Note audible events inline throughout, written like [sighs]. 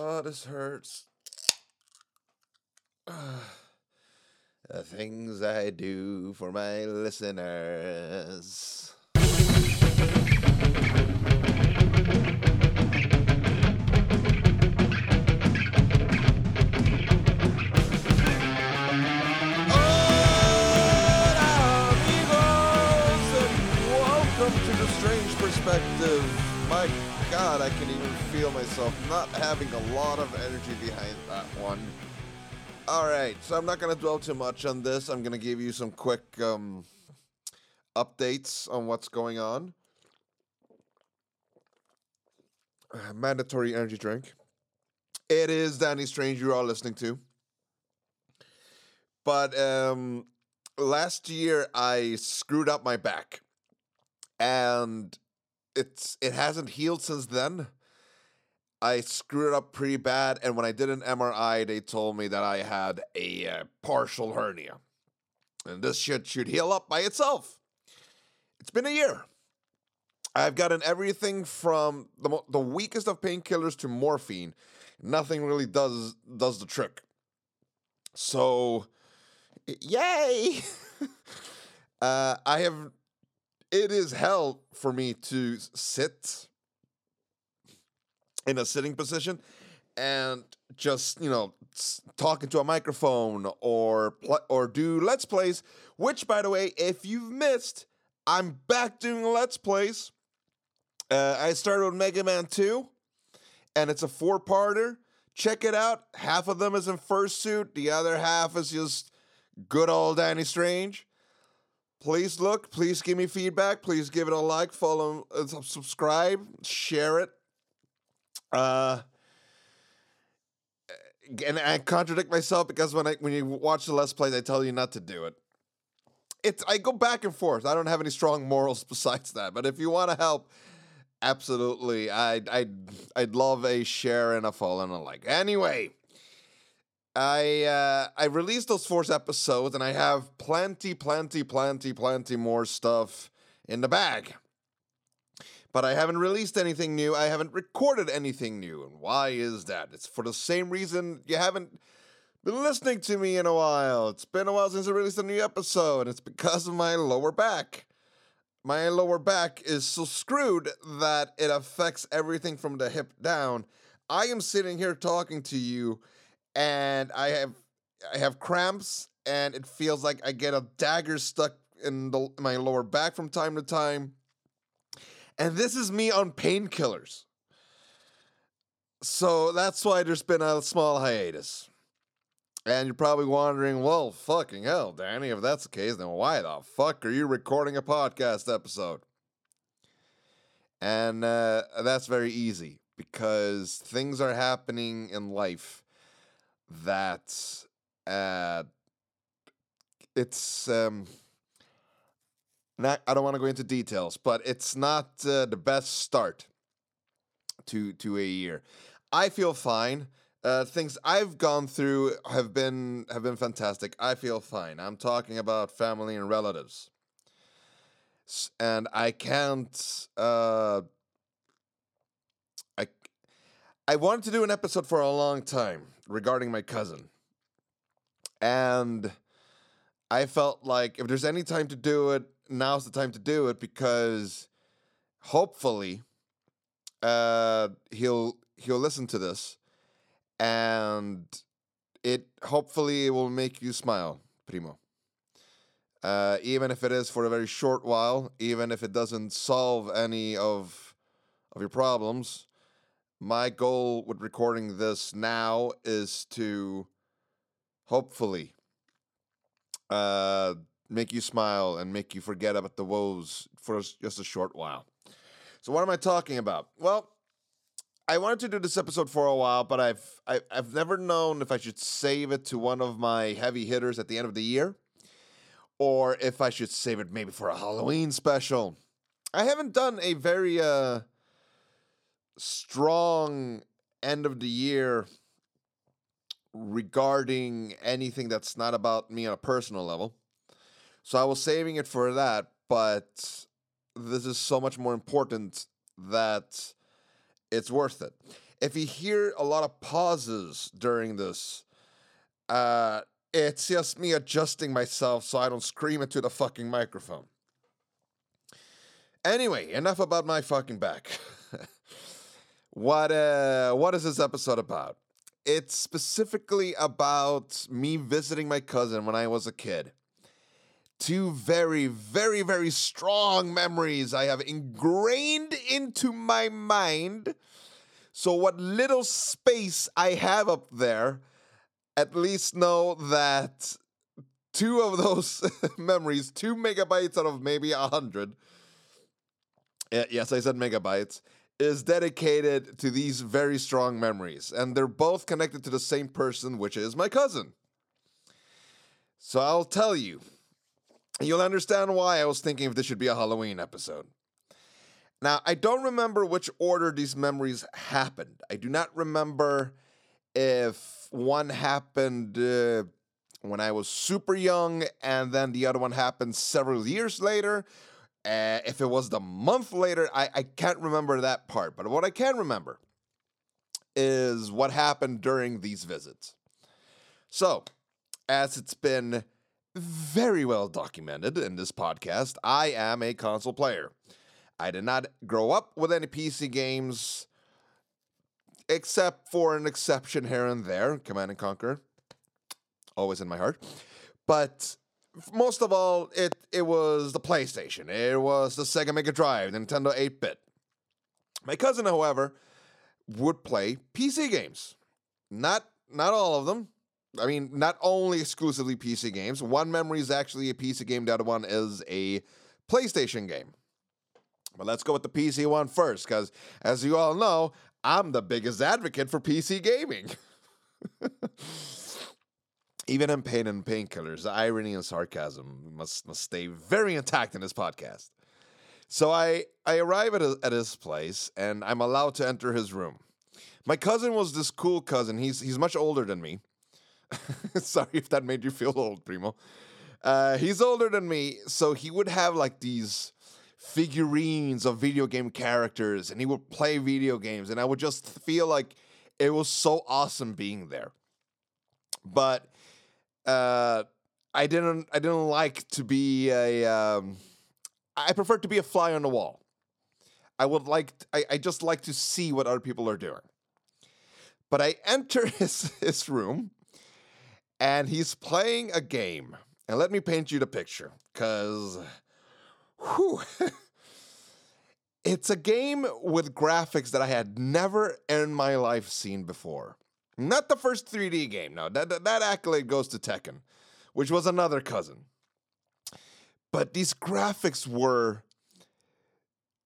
Oh, this hurts. [sighs] the things I do for my listeners. Amigos, welcome to the Strange Perspective. God, I can even feel myself not having a lot of energy behind that one. All right, so I'm not going to dwell too much on this. I'm going to give you some quick um, updates on what's going on. [sighs] Mandatory energy drink. It is Danny Strange you are listening to. But um, last year I screwed up my back, and it's it hasn't healed since then. I screwed it up pretty bad, and when I did an MRI, they told me that I had a uh, partial hernia, and this shit should heal up by itself. It's been a year. I've gotten everything from the mo- the weakest of painkillers to morphine. Nothing really does does the trick. So, yay! [laughs] uh, I have. It is hell for me to sit in a sitting position and just you know s- talk into a microphone or pl- or do let's plays. Which, by the way, if you've missed, I'm back doing let's plays. Uh, I started with Mega Man 2, and it's a four parter. Check it out. Half of them is in fursuit, the other half is just good old Danny Strange. Please look, please give me feedback. Please give it a like, follow, uh, subscribe, share it. Uh, and I contradict myself because when I when you watch the Let's Plays, I tell you not to do it. It's I go back and forth. I don't have any strong morals [laughs] besides that. But if you want to help, absolutely, I'd I'd I'd love a share and a follow and a like. Anyway, I uh, I released those four episodes, and I have plenty, plenty, plenty, plenty more stuff in the bag. But I haven't released anything new. I haven't recorded anything new. And why is that? It's for the same reason you haven't been listening to me in a while. It's been a while since I released a new episode. and It's because of my lower back. My lower back is so screwed that it affects everything from the hip down. I am sitting here talking to you and I have I have cramps and it feels like I get a dagger stuck in the, my lower back from time to time. And this is me on painkillers. So that's why there's been a small hiatus. And you're probably wondering, well, fucking hell, Danny, if that's the case, then why the fuck are you recording a podcast episode? And uh, that's very easy because things are happening in life that uh, it's um, not. I don't want to go into details, but it's not uh, the best start to to a year. I feel fine. Uh, things I've gone through have been have been fantastic. I feel fine. I'm talking about family and relatives, and I can't. Uh, I I wanted to do an episode for a long time regarding my cousin, and I felt like if there's any time to do it, now's the time to do it because hopefully, uh, he'll he'll listen to this and it hopefully it will make you smile, primo. Uh, even if it is for a very short while, even if it doesn't solve any of of your problems, my goal with recording this now is to hopefully uh, make you smile and make you forget about the woes for just a short while. So what am I talking about? Well, I wanted to do this episode for a while, but I've I, I've never known if I should save it to one of my heavy hitters at the end of the year, or if I should save it maybe for a Halloween special. I haven't done a very uh, strong end of the year regarding anything that's not about me on a personal level, so I was saving it for that. But this is so much more important that it's worth it. if you hear a lot of pauses during this, uh, it's just me adjusting myself so I don't scream into the fucking microphone. Anyway, enough about my fucking back. [laughs] what uh what is this episode about? It's specifically about me visiting my cousin when I was a kid. Two very, very, very strong memories I have ingrained into my mind. So, what little space I have up there, at least know that two of those [laughs] memories, two megabytes out of maybe a hundred, yes, I said megabytes, is dedicated to these very strong memories. And they're both connected to the same person, which is my cousin. So I'll tell you. You'll understand why I was thinking if this should be a Halloween episode. Now, I don't remember which order these memories happened. I do not remember if one happened uh, when I was super young and then the other one happened several years later, uh, if it was the month later, I, I can't remember that part. But what I can remember is what happened during these visits. So, as it's been very well documented in this podcast, I am a console player. I did not grow up with any PC games, except for an exception here and there Command and Conquer, always in my heart. But most of all, it it was the PlayStation. It was the Sega Mega Drive, Nintendo 8-bit. My cousin, however, would play PC games. Not not all of them. I mean, not only exclusively PC games. One memory is actually a PC game. The other one is a PlayStation game. But let's go with the PC one first, because as you all know, I'm the biggest advocate for PC gaming. [laughs] Even in pain and painkillers, irony and sarcasm must must stay very intact in this podcast. So I I arrive at a, at his place and I'm allowed to enter his room. My cousin was this cool cousin. He's he's much older than me. [laughs] Sorry if that made you feel old, Primo. Uh, he's older than me, so he would have like these figurines of video game characters, and he would play video games, and I would just feel like it was so awesome being there. But uh, I didn't I didn't like to be a um, I prefer to be a fly on the wall. I would like I, I just like to see what other people are doing. But I enter [laughs] his his room and he's playing a game. And let me paint you the picture, because whew, [laughs] it's a game with graphics that I had never in my life seen before. Not the first 3D game. No, that, that, that accolade goes to Tekken, which was another cousin. But these graphics were.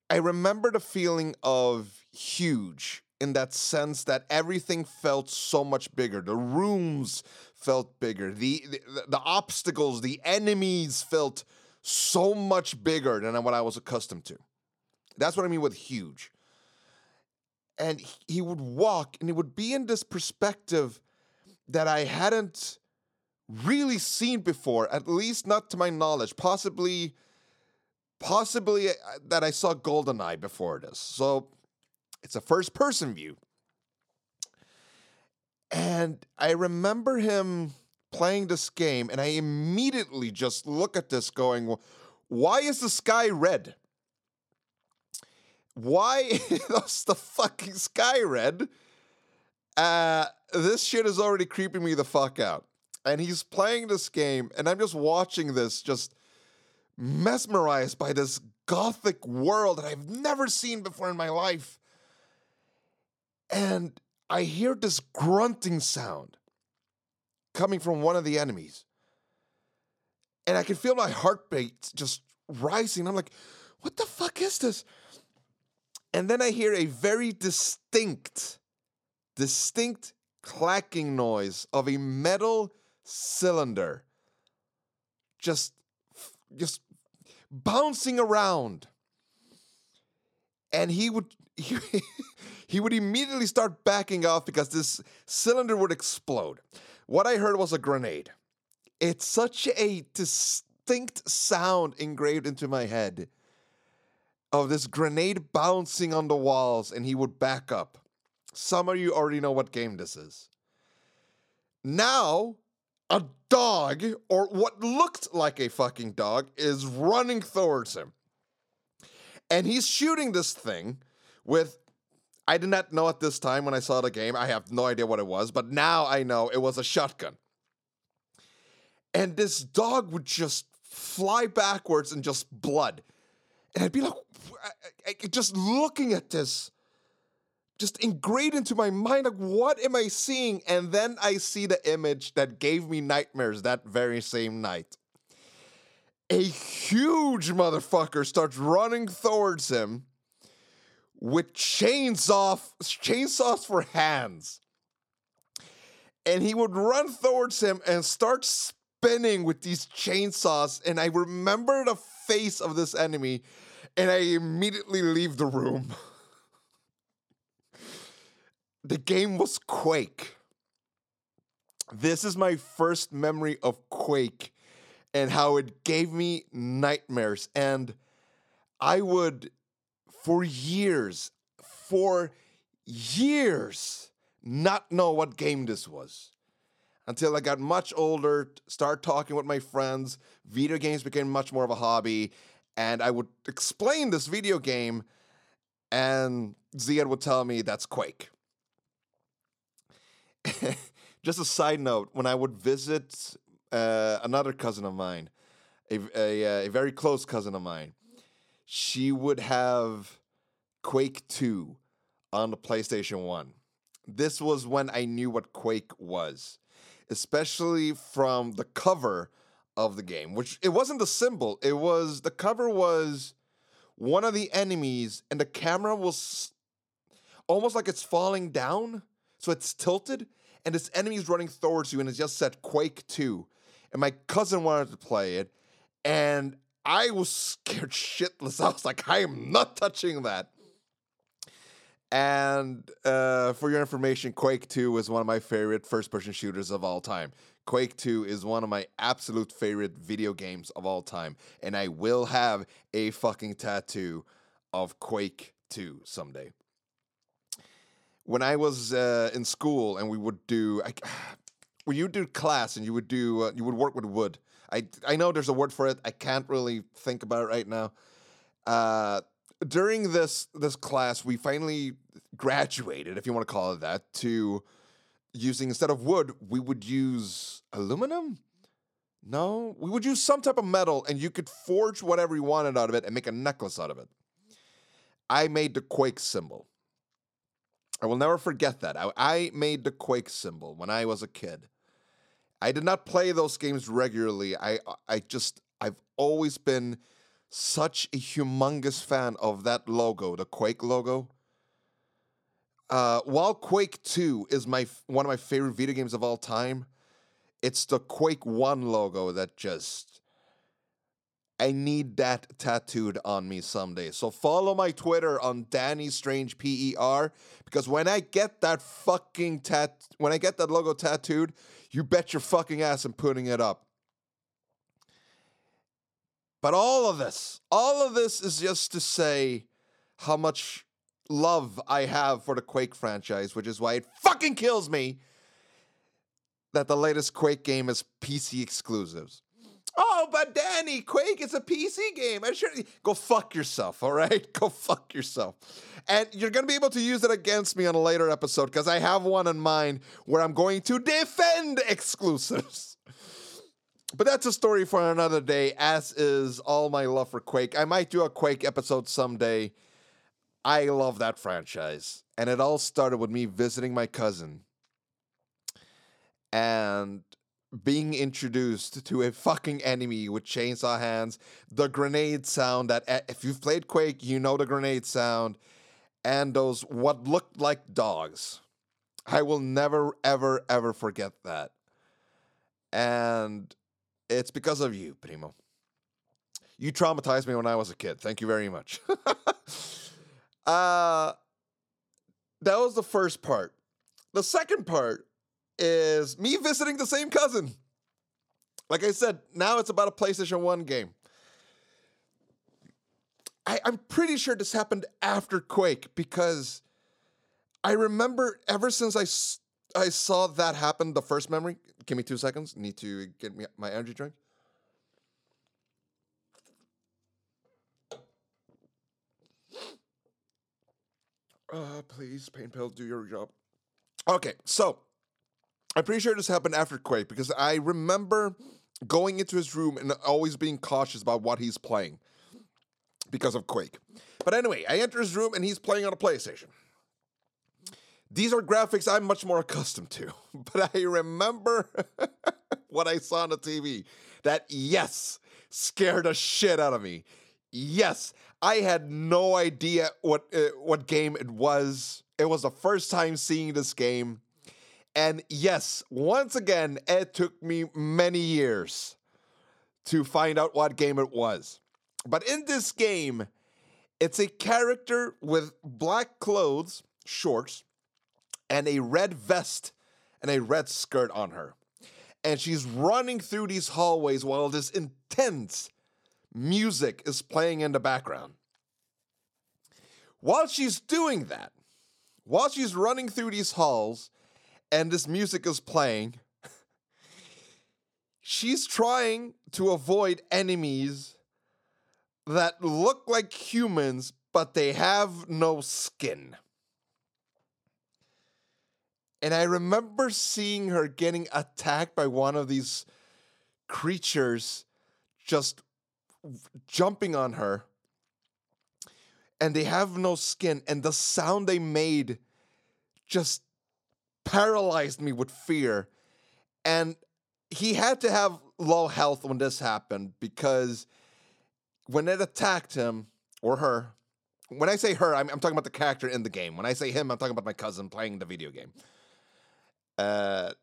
I remember the feeling of huge in that sense that everything felt so much bigger. The rooms felt bigger. The, the, the obstacles, the enemies felt so much bigger than what I was accustomed to. That's what I mean with huge and he would walk and it would be in this perspective that I hadn't really seen before, at least not to my knowledge. Possibly, possibly uh, that I saw Goldeneye before this. So it's a first person view. And I remember him playing this game, and I immediately just look at this going, why is the sky red? Why [laughs] is the fucking sky red? Uh, this shit is already creeping me the fuck out. And he's playing this game, and I'm just watching this, just mesmerized by this gothic world that I've never seen before in my life. And I hear this grunting sound coming from one of the enemies. And I can feel my heartbeat just rising. I'm like, what the fuck is this? And then I hear a very distinct, distinct clacking noise of a metal cylinder just just bouncing around. And he would [laughs] he, he would immediately start backing off because this cylinder would explode. What I heard was a grenade. It's such a distinct sound engraved into my head of this grenade bouncing on the walls and he would back up. Some of you already know what game this is. Now, a dog, or what looked like a fucking dog, is running towards him. And he's shooting this thing with. I did not know at this time when I saw the game. I have no idea what it was, but now I know it was a shotgun. And this dog would just fly backwards and just blood. And I'd be like, I, I, just looking at this, just ingrained into my mind, like, what am I seeing? And then I see the image that gave me nightmares that very same night. A huge motherfucker starts running towards him with chainsaw, chainsaws for hands. And he would run towards him and start spinning with these chainsaws. And I remember the face of this enemy and I immediately leave the room. [laughs] the game was Quake. This is my first memory of Quake and how it gave me nightmares. And I would, for years, for years, not know what game this was. Until I got much older, started talking with my friends, video games became much more of a hobby, and I would explain this video game, and Ziad would tell me that's Quake. [laughs] Just a side note, when I would visit uh, another cousin of mine, a, a, a very close cousin of mine, she would have Quake 2 on the PlayStation 1. This was when I knew what Quake was, especially from the cover of the game, which it wasn't the symbol, it was the cover was one of the enemies, and the camera was almost like it's falling down, so it's tilted, and this enemy is running towards you, and it just said Quake 2. And my cousin wanted to play it, and I was scared [laughs] shitless. I was like, I am not touching that. And uh, for your information, Quake 2 is one of my favorite first person shooters of all time. Quake 2 is one of my absolute favorite video games of all time. And I will have a fucking tattoo of Quake 2 someday. When I was uh, in school and we would do, I, [sighs] when you do class and you would do, uh, you would work with wood. I, I know there's a word for it. I can't really think about it right now. Uh, during this this class, we finally graduated, if you want to call it that, to using instead of wood, we would use aluminum. No, we would use some type of metal, and you could forge whatever you wanted out of it and make a necklace out of it. I made the Quake symbol. I will never forget that. I, I made the Quake symbol when I was a kid. I did not play those games regularly. I I just I've always been such a humongous fan of that logo, the Quake logo. Uh, while Quake 2 is my one of my favorite video games of all time, it's the Quake 1 logo that just I need that tattooed on me someday. So follow my Twitter on Danny Strange PER because when I get that fucking tat when I get that logo tattooed, you bet your fucking ass I'm putting it up. But all of this, all of this is just to say how much love I have for the Quake franchise, which is why it fucking kills me that the latest Quake game is PC exclusives. Oh, but Danny, Quake is a PC game. I sure go fuck yourself, all right? [laughs] Go fuck yourself. And you're gonna be able to use it against me on a later episode because I have one in mind where I'm going to defend exclusives. But that's a story for another day, as is all my love for Quake. I might do a Quake episode someday. I love that franchise. And it all started with me visiting my cousin and being introduced to a fucking enemy with chainsaw hands, the grenade sound that, eh, if you've played Quake, you know the grenade sound, and those what looked like dogs. I will never, ever, ever forget that. And it's because of you, Primo. You traumatized me when I was a kid. Thank you very much. [laughs] uh, that was the first part. The second part is me visiting the same cousin. Like I said, now it's about a PlayStation 1 game. I, I'm pretty sure this happened after Quake because I remember ever since I, I saw that happen, the first memory. Give me two seconds. Need to get me my energy drink. Uh, please, pain pill, do your job. Okay, so I'm pretty sure this happened after Quake because I remember going into his room and always being cautious about what he's playing because of Quake. But anyway, I enter his room and he's playing on a PlayStation. These are graphics I'm much more accustomed to, [laughs] but I remember [laughs] what I saw on the TV that, yes, scared the shit out of me. Yes, I had no idea what uh, what game it was. It was the first time seeing this game. And yes, once again, it took me many years to find out what game it was. But in this game, it's a character with black clothes, shorts, and a red vest and a red skirt on her. And she's running through these hallways while this intense music is playing in the background. While she's doing that, while she's running through these halls and this music is playing, [laughs] she's trying to avoid enemies that look like humans, but they have no skin. And I remember seeing her getting attacked by one of these creatures just jumping on her. And they have no skin. And the sound they made just paralyzed me with fear. And he had to have low health when this happened because when it attacked him or her, when I say her, I'm, I'm talking about the character in the game. When I say him, I'm talking about my cousin playing the video game. Uh,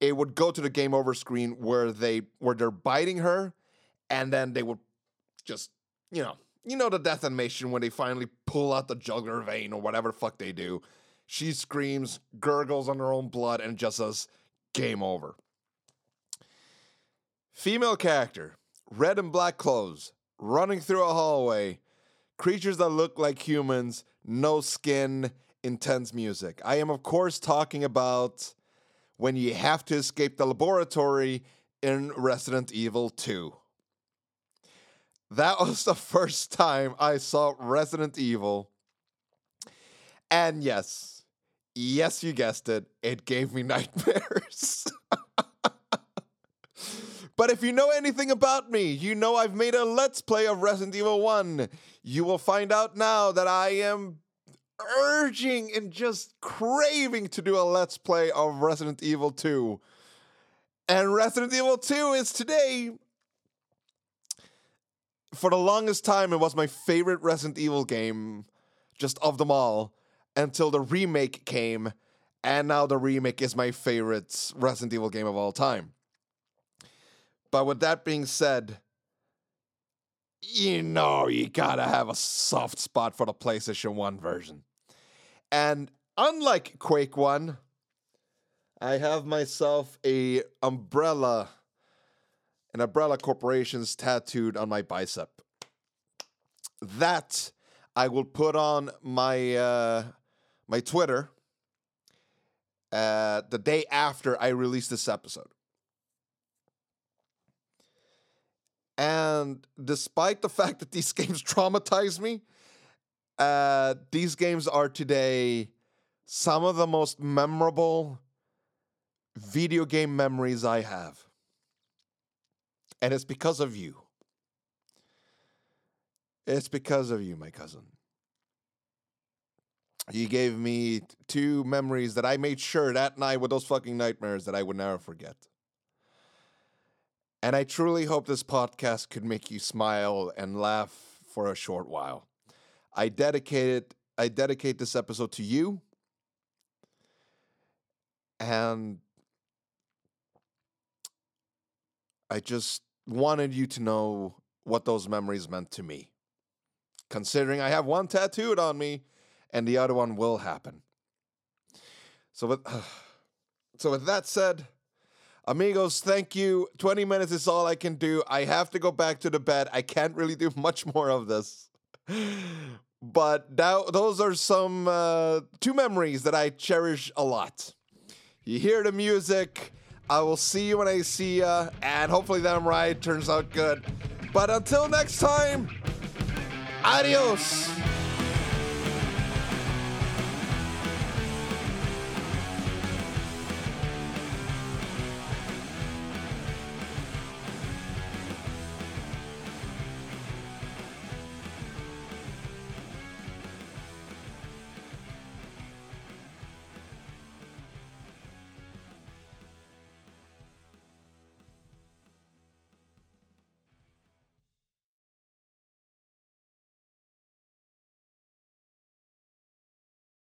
it would go to the game over screen where they where they're biting her, and then they would just you know you know the death animation when they finally pull out the jugular vein or whatever the fuck they do. She screams, gurgles on her own blood, and just says, "Game over." Female character, red and black clothes, running through a hallway, creatures that look like humans, no skin, intense music. I am, of course, talking about when you have to escape the laboratory in Resident Evil 2. That [laughs] was the first time I saw Resident Evil. And yes, yes, you guessed it, it gave me [laughs] nightmares. But if you know anything about me, you know I've made a Let's Play of Resident Evil 1. You will find out now that I am urging and just craving to do a Let's Play of Resident Evil 2. And Resident Evil 2 is today. For the longest time, it was my favorite Resident Evil game, just of them all, until the remake came. And now the remake is my favorite Resident Evil game of all time. But with that being said, you know you gotta have a soft spot for the PlayStation 1 version. And unlike Quake 1, I have myself a umbrella, an umbrella corporations tattooed on my bicep. That I will put on my uh, my Twitter uh, the day after I release this episode. And despite the [laughs] fact that these [laughs] games traumatize me, uh, these games are today some of the most memorable video game memories I have. And it's because of you. It's because of you, my cousin. You gave me two memories that I made sure that night with those fucking nightmares that I would never forget. And I truly hope this podcast could make you smile and laugh for a short while. I dedicate it, I dedicate this episode to you. And I just wanted you to know what those memories meant to me. Considering I have one tattooed on me and the other one will happen. So with [sighs] so with that said, Amigos, thank you. 20 minutes is all I can do. I have to go back to the bed. I can't really do [laughs] much more of this. But that, those are some uh, two memories that I cherish a lot. You hear the music. I will see you when I see you, and hopefully that I'm right. Turns out good. But until next time, adios.